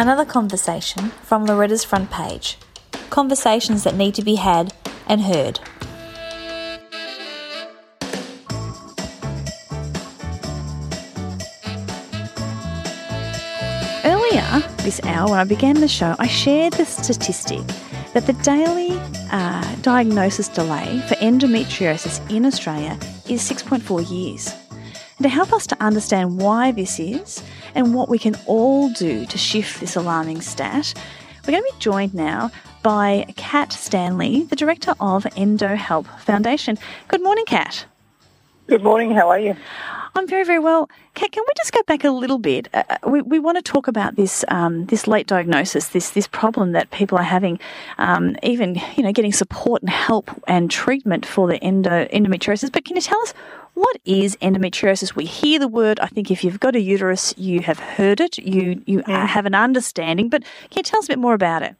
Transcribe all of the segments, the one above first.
Another conversation from Loretta's front page. Conversations that need to be had and heard. Earlier this hour, when I began the show, I shared the statistic that the daily uh, diagnosis delay for endometriosis in Australia is 6.4 years. And to help us to understand why this is and what we can all do to shift this alarming stat, we're going to be joined now by Kat Stanley, the director of Endo Help Foundation. Good morning, Kat. Good morning. How are you? I'm very, very well. Kat, can we just go back a little bit? Uh, uh, we, we want to talk about this um, this late diagnosis, this this problem that people are having, um, even you know, getting support and help and treatment for the endo, endometriosis. But can you tell us what is endometriosis? We hear the word. I think if you've got a uterus, you have heard it. You you Yeah. have an understanding. But can you tell us a bit more about it?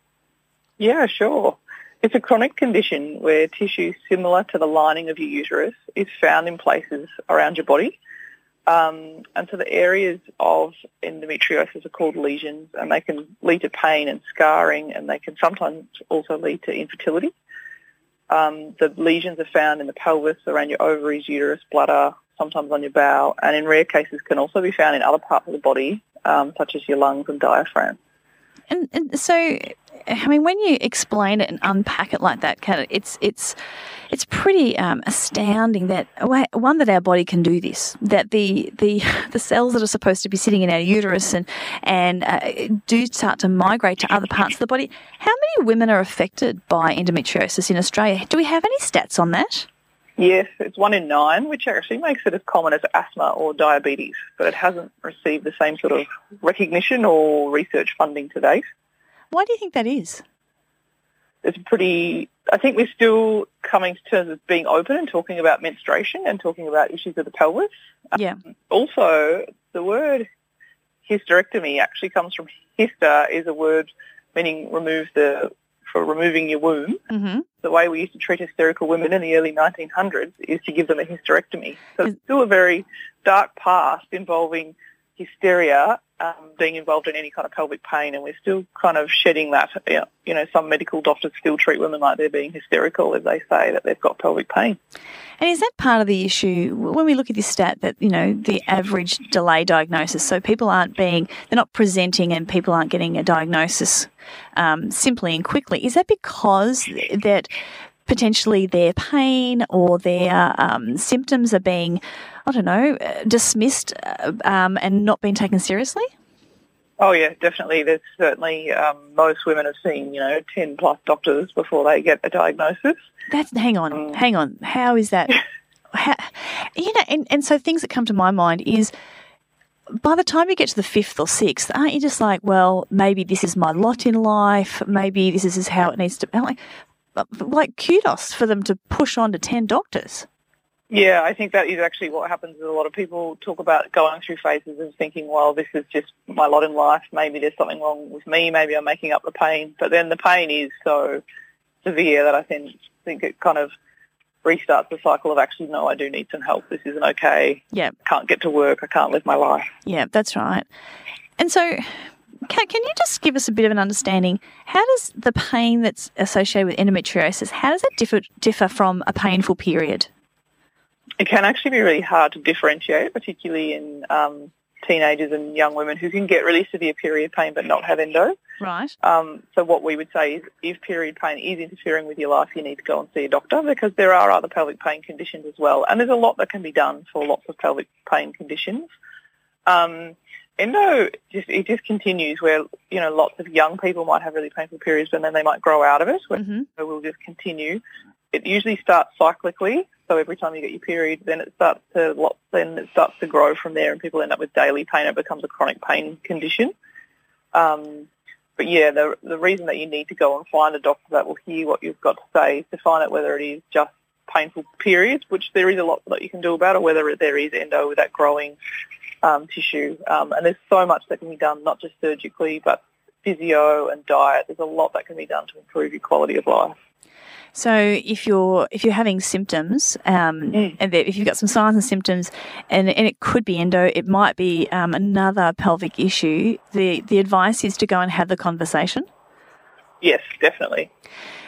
Yeah, sure. It's a chronic condition where tissue similar to the lining of your uterus is found in places around your body. Um, and so the areas of endometriosis are called lesions and they can lead to pain and scarring and they can sometimes also lead to infertility. Um, the lesions are found in the pelvis, around your ovaries, uterus, bladder, sometimes on your bowel, and in rare cases can also be found in other parts of the body, um, such as your lungs and diaphragm. And, and so, I mean, when you explain it and unpack it like that, Kat, it's it's it's pretty um, astounding that one that our body can do this. That the the the cells that are supposed to be sitting in our uterus and and uh, do start to migrate to other parts of the body. How many women are affected by endometriosis in Australia? Do we have any stats on that? Yes, it's one in nine, which actually makes it as common as asthma or diabetes, but it hasn't received the same sort of recognition or research funding to date. Why do you think that is? It's pretty, I think we're still coming to terms with being open and talking about menstruation and talking about issues of the pelvis. Yeah. Um, also, the word hysterectomy actually comes from hyster is a word meaning remove the, for removing your womb. Mm-hmm. the way we used to treat hysterical women in the early 1900s is to give them a hysterectomy. So it's still a very dark past involving hysteria um, being involved in any kind of pelvic pain, and we're still kind of shedding that. You know, some medical doctors still treat women like they're being hysterical if they say that they've got pelvic pain. And is that part of the issue when we look at this stat that, you know, the average delay diagnosis? So people aren't being, they're not presenting and people aren't getting a diagnosis um, simply and quickly. Is that because that potentially their pain or their um, symptoms are being, I don't know, dismissed uh, um, and not being taken seriously? Oh yeah, definitely. There's certainly um, most women have seen you know 10 plus doctors before they get a diagnosis. That's hang on, Mm. hang on. How is that? How, you know, and, and so things that come to my mind is by the time you get to the fifth or sixth, aren't you just like, well, maybe this is my lot in life. Maybe this is how it needs to be. Like, like kudos for them to push on to ten doctors. Yeah, I think that is actually what happens. Is a lot of people talk about going through phases of thinking, well, this is just my lot in life. Maybe there's something wrong with me. Maybe I'm making up the pain. But then the pain is so severe that I think, think it kind of restarts the cycle of actually, no, I do need some help. This isn't okay. Yeah, I can't get to work. I can't live my life. yeah, that's right. And so, Kat, can you just give us a bit of an understanding? How does the pain that's associated with endometriosis, how does that differ differ from a painful period? It can actually be really hard to differentiate, particularly in um, teenagers and young women who can get really severe period pain but not have endo. Right. Um, so what we would say is if period pain is interfering with your life, you need to go and see a doctor because there are other pelvic pain conditions as well. And there's a lot that can be done for lots of pelvic pain conditions. Um, endo, just, it just continues where, you know, lots of young people might have really painful periods and then they might grow out of it, where hmm it will just continue. It usually starts cyclically. So every time you get your period, then it starts to then it starts to grow from there, and people end up with daily pain. It becomes a chronic pain condition. Um, but yeah, the the reason that you need to go and find a doctor that will hear what you've got to say is to find out whether it is just painful periods, which there is a lot that you can do about, or whether there is endo with that growing um, tissue. Um, and there's so much that can be done, not just surgically, but physio and diet. There's a lot that can be done to improve your quality of life. So if you're if you're having symptoms, um, Mm. and if you've got some signs and symptoms, and, and it could be endo, it might be um, another pelvic issue. The the advice is to go and have the conversation. Yes, definitely.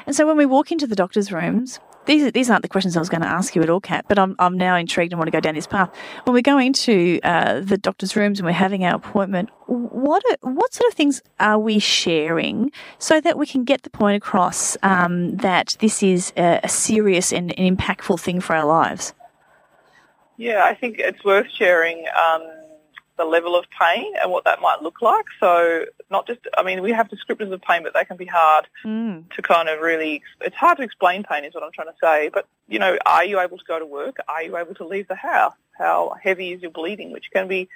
And so when we walk into the doctor's rooms, these these aren't the questions I was going to ask you at all, Kat. But I'm I'm now intrigued and want to go down this path. When we go into uh, the doctor's rooms and we're having our appointment, what are, what sort of things are we sharing so that we can get the point across um, that this is a, a serious and an impactful thing for our lives? Yeah, I think it's worth sharing um, the level of pain and what that might look like. So not just, I mean, we have descriptors of pain, but they can be hard Mm. to kind of really, it's hard to explain pain is what I'm trying to say. But, you know, are you able to go to work? Are you able to leave the house? How heavy is your bleeding, which can be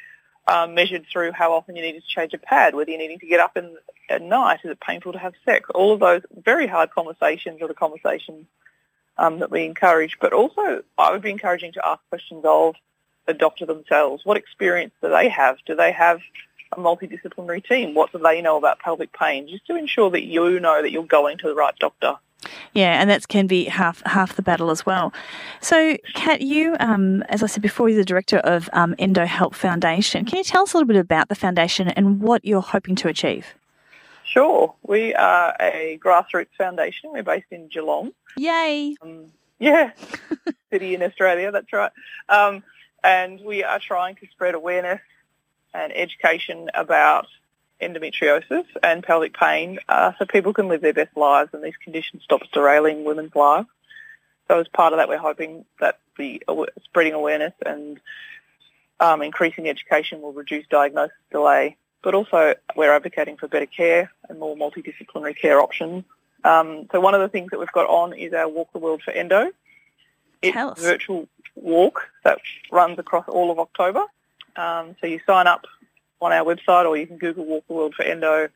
um, measured through how often you need to change a pad, whether you're needing to get up in, at night, is it painful to have sex? All of those very hard conversations are the conversations um, that we encourage. But also I would be encouraging to ask questions of the doctor themselves. What experience do they have? Do they have a multidisciplinary team? What do they know about pelvic pain? Just to ensure that you know that you're going to the right doctor. Yeah, and that can be half half the battle as well. So, Kat, you, um, as I said before, you're the director of um, Endo Help Foundation. Can you tell us a little bit about the foundation and what you're hoping to achieve? Sure. We are a grassroots foundation. We're based in Geelong. Yay! Um, yeah, city in Australia, that's right. Um, and we are trying to spread awareness and education about endometriosis and pelvic pain uh, so people can live their best lives and these conditions stop derailing women's lives. So as part of that, we're hoping that the spreading awareness and um, increasing education will reduce diagnosis delay. But also, we're advocating for better care and more multidisciplinary care options. Um, so one of the things that we've got on is our Walk the World for Endo. It's a virtual walk that runs across all of October. Um, so you sign up on our website or you can Google Walk the World for Endo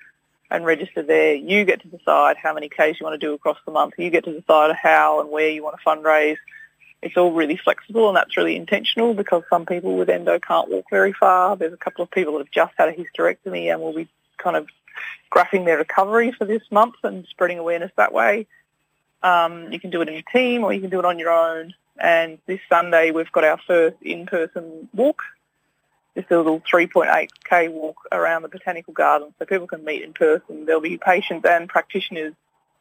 and register there. You get to decide how many Ks you want to do across the month. You get to decide how and where you want to fundraise. It's all really flexible and that's really intentional because some people with endo can't walk very far. There's a couple of people that have just had a hysterectomy and will be kind of graphing their recovery for this month and spreading awareness that way. Um, you can do it in a team or you can do it on your own. And this Sunday we've got our first in-person walk, just a little 3.8k walk around the Botanical garden so people can meet in person. There'll be patients and practitioners.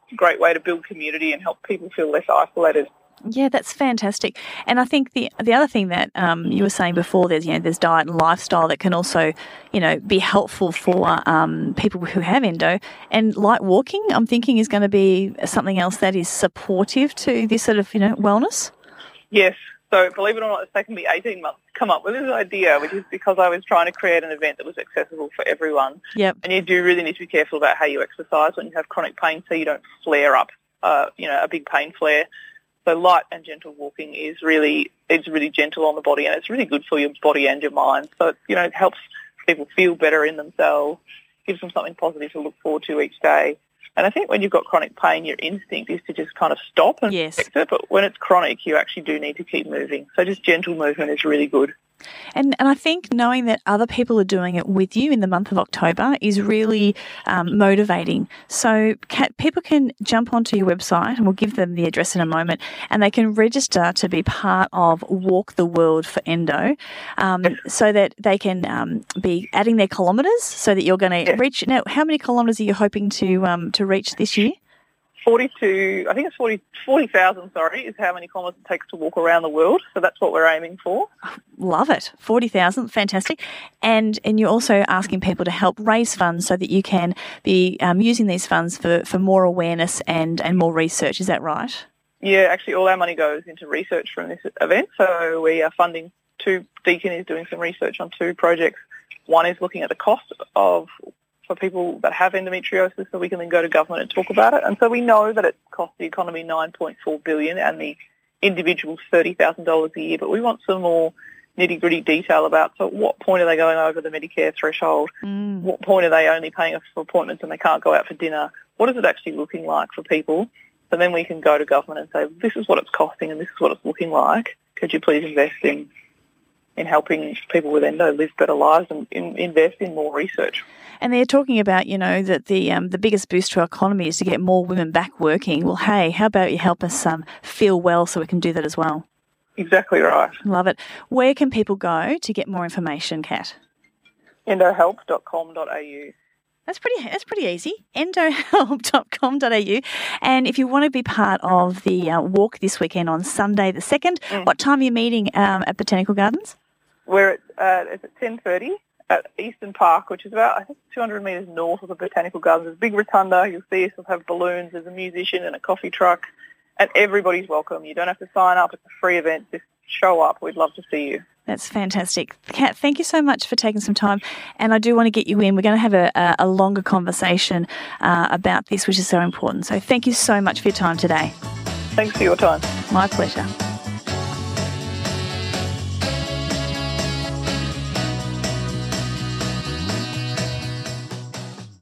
It's a great way to build community and help people feel less isolated. Yeah, that's fantastic. And I think the the other thing that um, you were saying before, there's you know there's diet and lifestyle that can also you know be helpful for um, people who have endo. And light walking, I'm thinking, is going to be something else that is supportive to this sort of you know wellness. Yes. So believe it or not, it's taken me 18 months to come up with this idea, which is because I was trying to create an event that was accessible for everyone. Yep. And you do really need to be careful about how you exercise when you have chronic pain so you don't flare up, uh, you know, a big pain flare. So light and gentle walking is really, it's really gentle on the body and it's really good for your body and your mind. So, you know, it helps people feel better in themselves, gives them something positive to look forward to each day. And I think when you've got chronic pain, your instinct is to just kind of stop and Yes. fix it. But when it's chronic, you actually do need to keep moving. So just gentle movement is really good. And and I think knowing that other people are doing it with you in the month of October is really um, motivating. So ca people can jump onto your website, and we'll give them the address in a moment, and they can register to be part of Walk the World for Endo, um, so that they can um, be adding their kilometres, so that you're going to Yeah. reach. Now, how many kilometres are you hoping to um, to reach this year? 42, I think it's 40 40,000, sorry, is how many kilometres it takes to walk around the world. So that's what we're aiming for. Love it. 40,000. Fantastic. And and you're also asking people to help raise funds so that you can be um, using these funds for, for more awareness and, and more research. Is that right? Yeah, actually all our money goes into research from this event. So we are funding two, Deakin is doing some research on two projects. One is looking at the cost of for people that have endometriosis so we can then go to government and talk about it. And so we know that it costs the economy 9.4 billion and the individuals $30,000 a year, but we want some more nitty-gritty detail about so at what point are they going over the Medicare threshold? Mm. what point are they only paying us for appointments and they can't go out for dinner? What is it actually looking like for people? So then we can go to government and say, this is what it's costing and this is what it's looking like. Could you please invest in in helping people with endo live better lives and in, invest in more research. And they're talking about, you know, that the um, the biggest boost to our economy is to get more women back working. Well, hey, how about you help us um, feel well so we can do that as well? Exactly right. Love it. Where can people go to get more information, Kat? endohelp.com.au. That's pretty. That's pretty easy. Endohelp.com.au. And if you want to be part of the uh, walk this weekend on Sunday the second, mm. what time are you meeting um, at Botanical Gardens? We're at uh, it's at ten thirty at Eastern Park, which is about I think 200 metres north of the Botanical Gardens. There's a big rotunda. You'll see us. We'll have balloons. There's a musician and a coffee truck, and everybody's welcome. You don't have to sign up. It's a free event. Just show up. We'd love to see you. That's fantastic. Kat, thank you so much for taking some time. And I do want to get you in. We're going to have a, a longer conversation uh, about this, which is so important. So thank you so much for your time today. Thanks for your time. My pleasure.